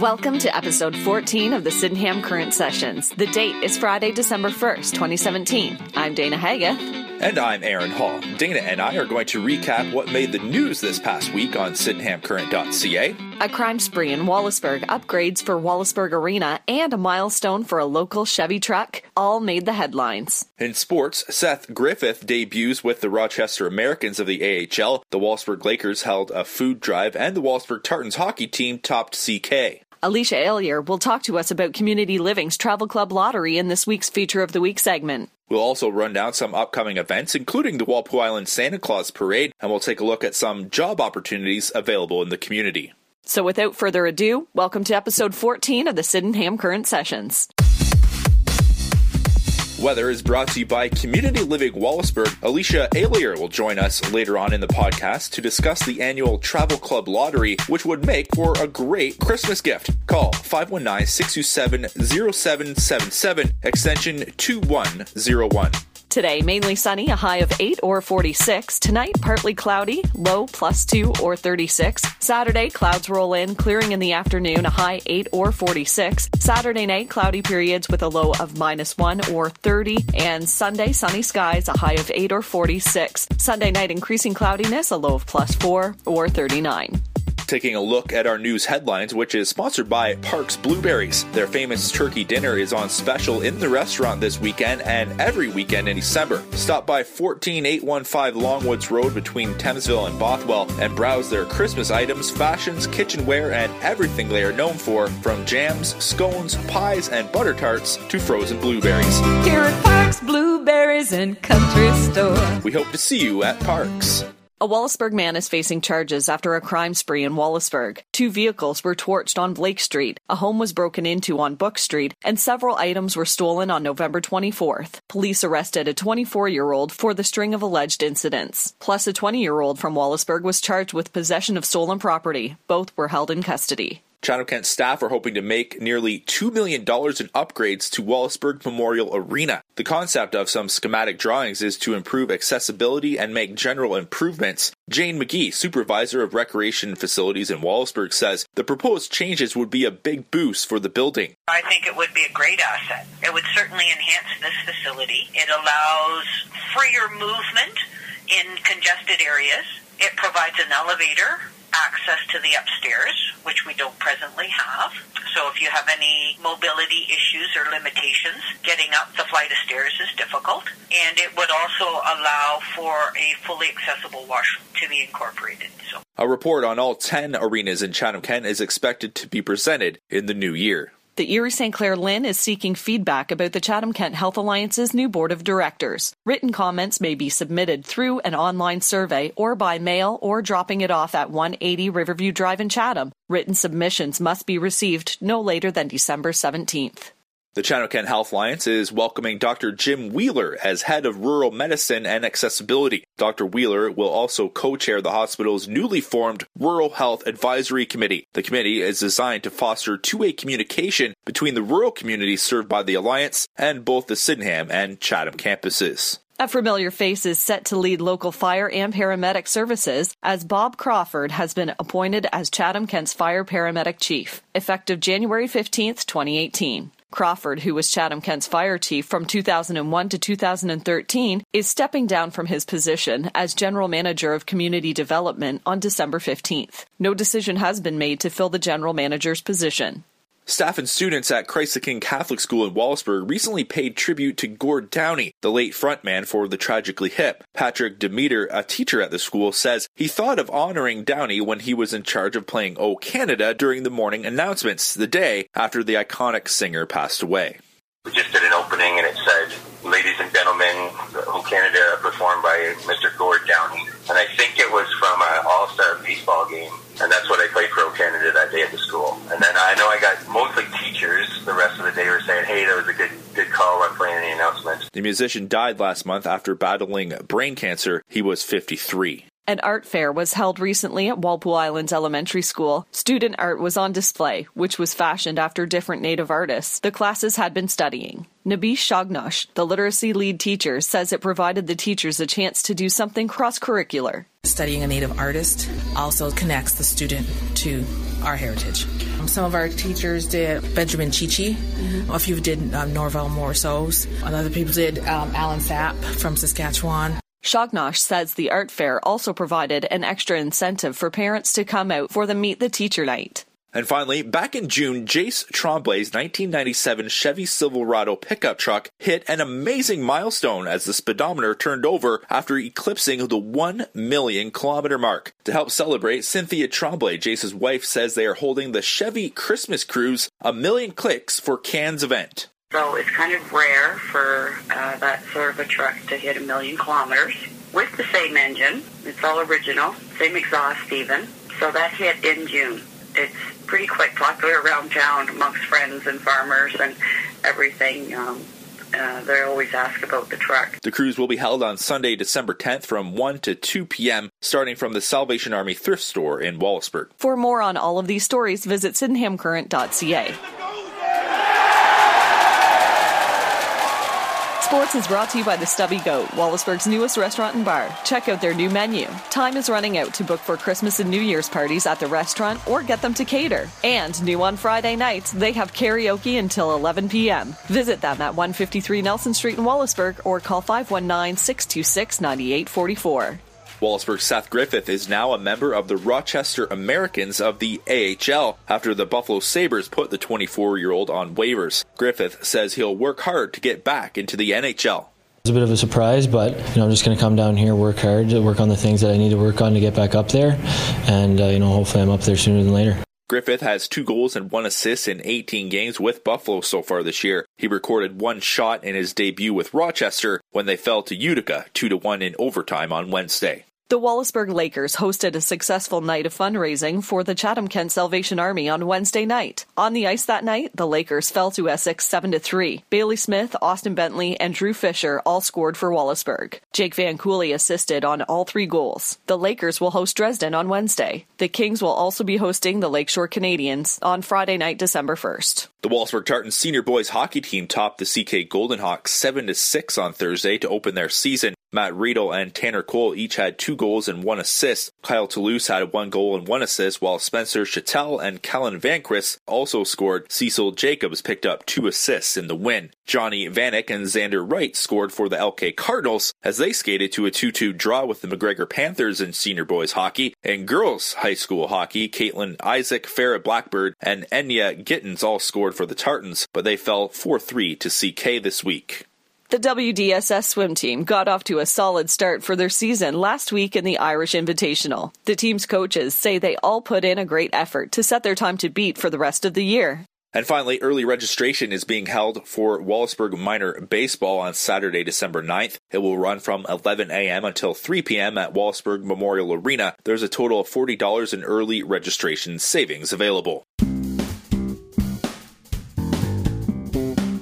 Welcome to episode 14 of the Sydenham Current Sessions. The date is Friday, December 1st, 2017. I'm Dana Haggith. And I'm Aaron Hall. Dana and I are going to recap what made the news this past week on SydenhamCurrent.ca. A crime spree in Wallaceburg, upgrades for Wallaceburg Arena, and a milestone for a local Chevy truck all made the headlines. In sports, Seth Griffith debuts with the Rochester Americans of the AHL. The Wallaceburg Lakers held a food drive, and the Wallaceburg Tartans hockey team topped CK. Alicia Ailier will talk to us about Community Living's Travel Club Lottery in this week's Feature of the Week segment. We'll also run down some upcoming events, including the Walpole Island Santa Claus Parade, and we'll take a look at some job opportunities available in the community. So, without further ado, welcome to episode 14 of the Sydenham Current Sessions. Weather is brought to you by Community Living Wallaceburg. Alicia Ailier will join us later on in the podcast to discuss the annual Travel Club Lottery, which would make for a great Christmas gift. Call 519 627 0777, extension 2101. Today, mainly sunny, a high of 8 or 46. Tonight, partly cloudy, low plus 2 or 36. Saturday, clouds roll in, clearing in the afternoon, a high 8 or 46. Saturday night, cloudy periods with a low of minus 1 or 30. And Sunday, sunny skies, a high of 8 or 46. Sunday night, increasing cloudiness, a low of plus 4 or 39 taking a look at our news headlines, which is sponsored by Parks Blueberries. Their famous turkey dinner is on special in the restaurant this weekend and every weekend in December. Stop by 14815 Longwoods Road between Thamesville and Bothwell and browse their Christmas items, fashions, kitchenware, and everything they are known for, from jams, scones, pies, and butter tarts to frozen blueberries. Here at Parks Blueberries and Country Store. We hope to see you at Parks. A Wallaceburg man is facing charges after a crime spree in Wallaceburg. Two vehicles were torched on Blake Street, a home was broken into on Book Street, and several items were stolen on November 24th. Police arrested a 24 year old for the string of alleged incidents. Plus, a 20 year old from Wallaceburg was charged with possession of stolen property. Both were held in custody. Chatham Kent staff are hoping to make nearly $2 million in upgrades to Wallaceburg Memorial Arena. The concept of some schematic drawings is to improve accessibility and make general improvements. Jane McGee, supervisor of recreation facilities in Wallaceburg, says the proposed changes would be a big boost for the building. I think it would be a great asset. It would certainly enhance this facility. It allows freer movement in congested areas. It provides an elevator access to the upstairs, which we don't presently have. So if you have any mobility issues or limitations, getting up the flight of stairs is difficult. And it would also allow for a fully accessible washroom to be incorporated. So a report on all 10 arenas in Chatham Kent is expected to be presented in the new year. The Erie St. Clair LHIN is seeking feedback about the Chatham Kent Health Alliance's new board of directors. Written comments may be submitted through an online survey or by mail or dropping it off at 180 Riverview Drive in Chatham. Written submissions must be received no later than December 17th. The Chatham Kent Health Alliance is welcoming Dr. Jim Wheeler as head of rural medicine and accessibility. Dr. Wheeler will also co chair the hospital's newly formed Rural Health Advisory Committee. The committee is designed to foster two way communication between the rural communities served by the Alliance and both the Sydenham and Chatham campuses. A familiar face is set to lead local fire and paramedic services as Bob Crawford has been appointed as Chatham Kent's fire paramedic chief, effective January 15th, 2018. Crawford, who was Chatham Kent's fire chief from 2001 to 2013, is stepping down from his position as general manager of community development on December 15th. No decision has been made to fill the general manager's position. Staff and students at Christ the King Catholic School in Wallaceburg recently paid tribute to Gord Downie, the late frontman for the Tragically Hip. Patrick Demeter, a teacher at the school, says he thought of honoring Downie when he was in charge of playing O Canada during the morning announcements the day after the iconic singer passed away. We just did an opening and it said, Ladies and gentlemen, O Canada performed by Mr. Gord Downie. And I think it was from an all star baseball game and that's what I played for O Canada that day at the school. And then I know I got mostly teachers. The rest of the day were saying, "Hey, that was a good good call on playing the announcements." The musician died last month after battling brain cancer. He was 53. An art fair was held recently at Walpole Islands Elementary School. Student art was on display, which was fashioned after different Native artists the classes had been studying. Nabish Shagnosh, the literacy lead teacher, says it provided the teachers a chance to do something cross curricular. Studying a Native artist also connects the student to our heritage. Some of our teachers did Benjamin Chee Chee. Mm-hmm. A few did um, Norval Morrisseau's. Other people did um, Allen Sapp from Saskatchewan. Shognosh says the art fair also provided an extra incentive for parents to come out for the Meet the Teacher night. And finally, back in June, Jace Tremblay's 1997 Chevy Silverado pickup truck hit an amazing milestone as the speedometer turned over after eclipsing the 1 million kilometer mark. To help celebrate, Cynthia Tremblay, Jace's wife, says they are holding the Chevy Christmas Cruise A Million Clicks for Cans event. So it's kind of rare for uh, that sort of a truck to hit a million kilometers with the same engine. It's all original, same exhaust even. So that hit in June. It's pretty quite popular around town amongst friends and farmers and everything. Um, uh, they always ask about the truck. The cruise will be held on Sunday, December 10th from 1 to 2 p.m., starting from the Salvation Army thrift store in Wallaceburg. For more on all of these stories, visit sydenhamcurrent.ca. Sports is brought to you by the Stubby Goat, Wallaceburg's newest restaurant and bar. Check out their new menu. Time is running out to book for Christmas and New Year's parties at the restaurant or get them to cater. And new on Friday nights, they have karaoke until 11 p.m. Visit them at 153 Nelson Street in Wallaceburg or call 519 626 9844. Wallaceburg's Seth Griffith is now a member of the Rochester Americans of the AHL after the Buffalo Sabres put the 24 year old on waivers. Griffith says he'll work hard to get back into the NHL. It's a bit of a surprise, but you know, I'm just going to come down here, work hard, work on the things that I need to work on to get back up there, and uh, you know, hopefully I'm up there sooner than later. Griffith has two goals and one assist in 18 games with Buffalo so far this year. He recorded one shot in his debut with Rochester when they fell to Utica 2 to 1 in overtime on Wednesday. The Wallaceburg Lakers hosted a successful night of fundraising for the Chatham Kent Salvation Army on Wednesday night. On the ice that night, the Lakers fell to Essex 7 to 3. Bailey Smith, Austin Bentley, and Drew Fisher all scored for Wallaceburg. Jake Van Cooley assisted on all three goals. The Lakers will host Dresden on Wednesday. The Kings will also be hosting the Lakeshore Canadians on Friday night, December 1st. The Wallaceburg Tartans senior boys hockey team topped the CK Golden Hawks 7 to 6 on Thursday to open their season. Matt Riedel and Tanner Cole each had two goals and one assist. Kyle Toulouse had one goal and one assist, while Spencer Chattel and Kellen Vanquist also scored. Cecil Jacobs picked up two assists in the win. Johnny Vanek and Xander Wright scored for the LK Cardinals as they skated to a 2-2 draw with the McGregor Panthers in senior boys hockey. And girls high school hockey, Caitlin Isaac, Farrah Blackbird, and Enya Gittens all scored for the Tartans, but they fell 4-3 to CK this week. The WDSS swim team got off to a solid start for their season last week in the Irish Invitational. The team's coaches say they all put in a great effort to set their time to beat for the rest of the year. And finally, early registration is being held for Wallaceburg Minor Baseball on Saturday, December 9th. It will run from 11 a.m. until 3 p.m. at Wallaceburg Memorial Arena. There's a total of $40 in early registration savings available.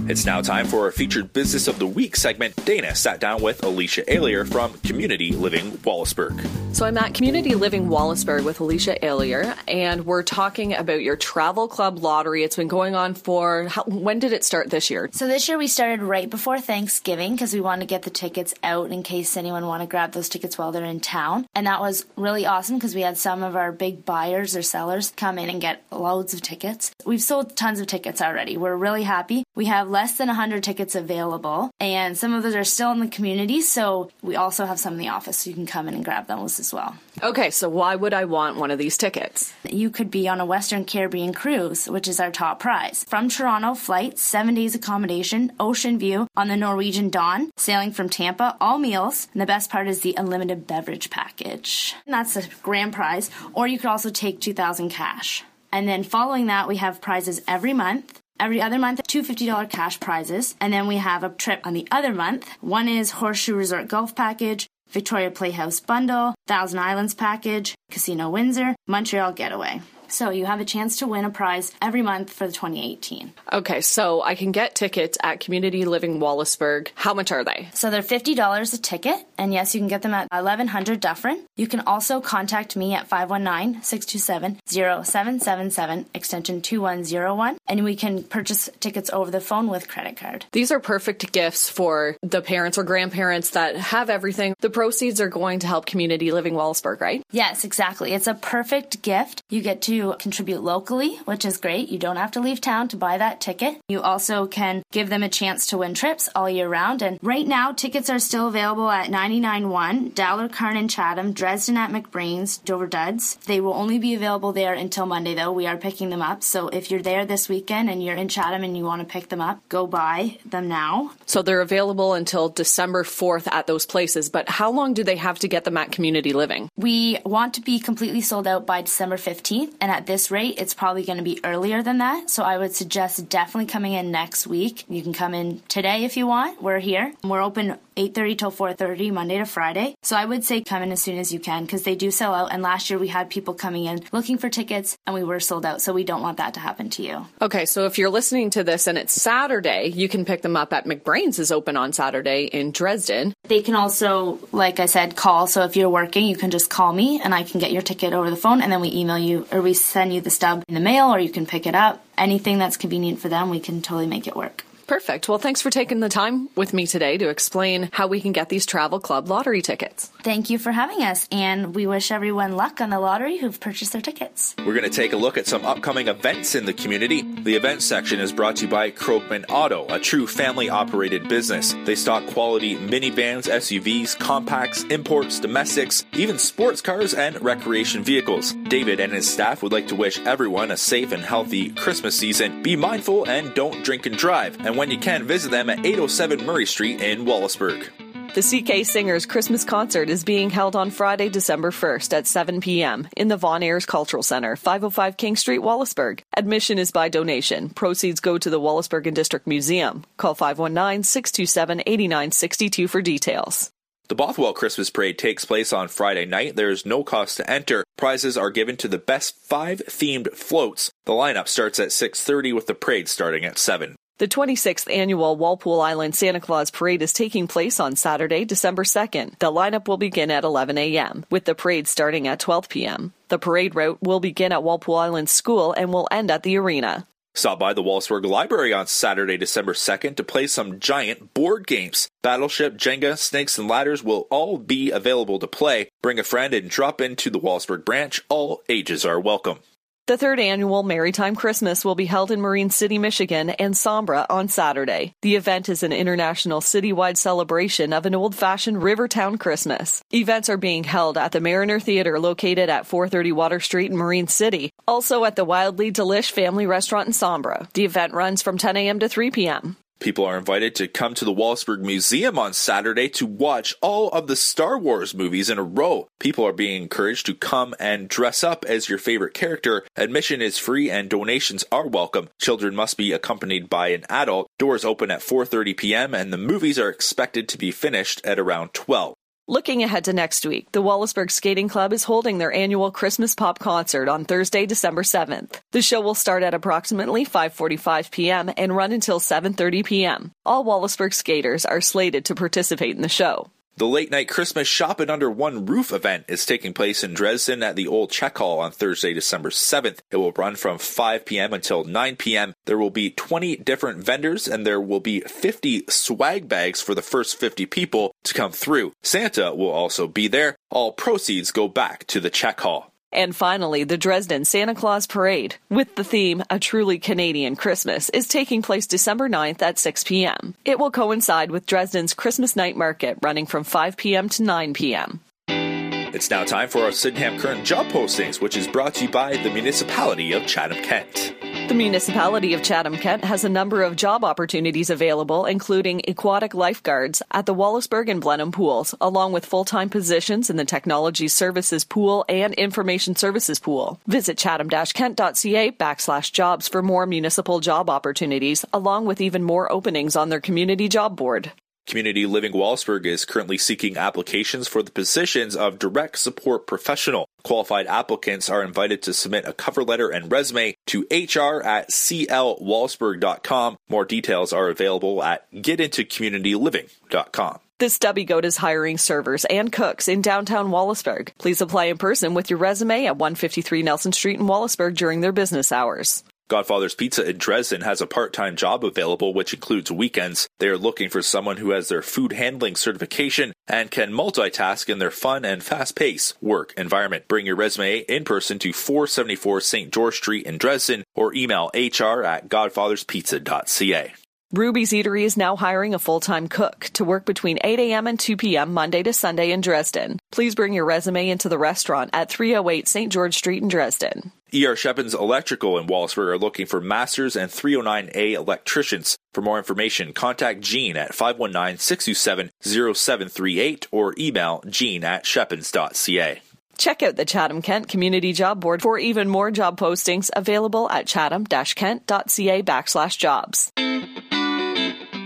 It's now time for our featured Business of the Week segment. Dana sat down with Alicia Alier from Community Living Wallaceburg. So I'm at Community Living Wallaceburg with Alicia Alier, and we're talking about your travel club lottery. It's been going on for how, when did it start this year? So this year we started right before Thanksgiving because we wanted to get the tickets out in case anyone want to grab those tickets while they're in town, and that was really awesome because we had some of our big buyers or sellers come in and get loads of tickets. We've sold tons of tickets already. We're really happy. We have less than 100 tickets available, and some of those are still in the community, so we also have some in the office, so you can come in and grab those as well. Okay, so why would I want one of these tickets? You could be on a Western Caribbean cruise, which is our top prize. From Toronto, flight, seven days accommodation, ocean view on the Norwegian Dawn, sailing from Tampa, all meals, and the best part is the unlimited beverage package. And that's the grand prize, or you could also take 2000 cash. And then following that, we have prizes every month. Every other month, two $50 cash prizes. And then we have a trip on the other month. One is Horseshoe Resort Golf Package, Victoria Playhouse Bundle, Thousand Islands Package, Casino Windsor, Montreal Getaway. So you have a chance to win a prize every month for the 2018. Okay, so I can get tickets at Community Living Wallaceburg. How much are they? So they're $50 a ticket, and yes, you can get them at 1100 Dufferin. You can also contact me at 519-627-0777 extension 2101 and we can purchase tickets over the phone with credit card. These are perfect gifts for the parents or grandparents that have everything. The proceeds are going to help Community Living Wallaceburg, right? Yes, exactly. It's a perfect gift. You get to to contribute locally, which is great. You don't have to leave town to buy that ticket. You also can give them a chance to win trips all year round. And right now, tickets are still available at 99.1, Dowler, Carnan, Chatham, Dresden at McBrain's, Dover Duds. They will only be available there until Monday, though. We are picking them up. So if you're there this weekend and you're in Chatham and you want to pick them up, go buy them now. So they're available until December 4th at those places. But how long do they have to get them at community living? We want to be completely sold out by December 15th. And at this rate, it's probably going to be earlier than that. So I would suggest definitely coming in next week. You can come in today if you want. We're here. We're open 8.30 till 4.30 monday to friday. So i would say come in as soon as you can because they do sell out. And last year we had people coming in looking for tickets and we were sold out. So we don't want that to happen to you. Okay so if you're listening to this and it's saturday you can pick them up at mcbrain's is open on saturday in dresden. They can also like i said call. So if you're working you can just call me and i can get your ticket over the phone and then we email you or we send you the stub in the mail or you can pick it up. Anything that's convenient for them we can totally make it work Perfect. Well, thanks for taking the time with me today to explain how we can get these Travel Club lottery tickets. Thank you for having us, and we wish everyone luck on the lottery who've purchased their tickets. We're going to take a look at some upcoming events in the community. The events section is brought to you by Krogman Auto, a true family operated business. They stock quality minivans, SUVs, compacts, imports, domestics, even sports cars and recreation vehicles. David and his staff would like to wish everyone a safe and healthy Christmas season. Be mindful and don't drink and drive. And and when you can, visit them at 807 Murray Street in Wallaceburg. The CK Singers Christmas concert is being held on Friday, December 1st at 7 p.m. in the Von Ayers Cultural Center, 505 King Street, Wallaceburg. Admission is by donation. Proceeds go to the Wallaceburg and District Museum. Call 519 627 8962 for details. The Bothwell Christmas Parade takes place on Friday night. There is no cost to enter. Prizes are given to the best five themed floats. The lineup starts at 6:30 with the parade starting at 7. The 26th annual Walpole Island Santa Claus Parade is taking place on Saturday, December 2nd. The lineup will begin at 11 a.m., with the parade starting at 12 p.m. The parade route will begin at Walpole Island School and will end at the arena. Stop by the Wallaceburg Library on Saturday, December 2nd to play some giant board games. Battleship, Jenga, Snakes, and Ladders will all be available to play. Bring a friend and drop into the Wallaceburg branch. All ages are welcome. The third annual Maritime Christmas will be held in Marine City, Michigan and Sombra on Saturday. The event is an international citywide celebration of an old-fashioned rivertown Christmas. Events are being held at the Mariner Theater located at 430 Water Street in Marine City, also at the Wildly Delish Family Restaurant in Sombra. The event runs from 10 a.m. to 3 p.m. People are invited to come to the Wallaceburg Museum on Saturday to watch all of the Star Wars movies in a row. People are being encouraged to come and dress up as your favorite character. Admission is free and donations are welcome. Children must be accompanied by an adult. Doors open at 4:30 p.m. and the movies are expected to be finished at around 12. Looking ahead to next week, the Wallaceburg Skating Club is holding their annual Christmas Pop concert on Thursday, December 7th. The show will start at approximately 5:45 p.m. and run until 7:30 p.m. All Wallaceburg skaters are slated to participate in the show. The late night Christmas Shopping Under One Roof event is taking place in Dresden at the Old Czech Hall on Thursday, December 7th. It will run from 5 p.m. until 9 p.m. There will be 20 different vendors and there will be 50 swag bags for the first 50 people to come through. Santa will also be there. All proceeds go back to the Czech Hall. And finally, the Dresden Santa Claus Parade, with the theme A Truly Canadian Christmas, is taking place December 9th at 6 p.m. It will coincide with Dresden's Christmas Night Market, running from 5 p.m. to 9 p.m. It's now time for our Sydenham Current job postings, which is brought to you by the municipality of Chatham Kent. The municipality of Chatham Kent has a number of job opportunities available, including aquatic lifeguards at the Wallaceburg and Blenheim pools, along with full-time positions in the Technology Services Pool and Information Services Pool. Visit chatham-kent.ca backslash jobs for more municipal job opportunities, along with even more openings on their community job board. Community Living Wallaceburg is currently seeking applications for the positions of direct support professional. Qualified applicants are invited to submit a cover letter and resume to hr at clwallaceburg.com. More details are available at getintocommunityliving.com. The Stubby Goat is hiring servers and cooks in downtown Wallaceburg. Please apply in person with your resume at 153 Nelson Street in Wallaceburg during their business hours. Godfather's Pizza in Dresden has a part-time job available which includes weekends. They are looking for someone who has their food handling certification and can multitask in their fun and fast paced work environment. Bring your resume in person to 474 St. George Street in Dresden or email hr at godfatherspizza.ca. Ruby's Eatery is now hiring a full-time cook to work between 8 a.m. and 2 p.m. Monday to Sunday in Dresden. Please bring your resume into the restaurant at 308 St. George Street in Dresden. ER Shepins Electrical in Wallaceburg are looking for masters and 309A electricians. For more information, contact Gene at 519-627-0738 or email gene at shepins.ca. Check out the Chatham Kent Community Job Board for even more job postings available at chatham-kent.ca backslash jobs.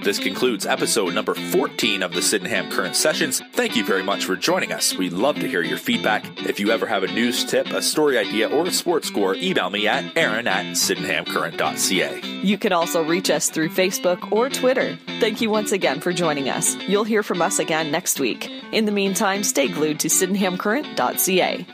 This concludes episode number 14 of the Sydenham Current Sessions. Thank you very much for joining us. We'd love to hear your feedback. If you ever have a news tip, a story idea, or a sports score, email me at aaron at sydenhamcurrent.ca. You can also reach us through Facebook or Twitter. Thank you once again for joining us. You'll hear from us again next week. In the meantime, stay glued to sydenhamcurrent.ca.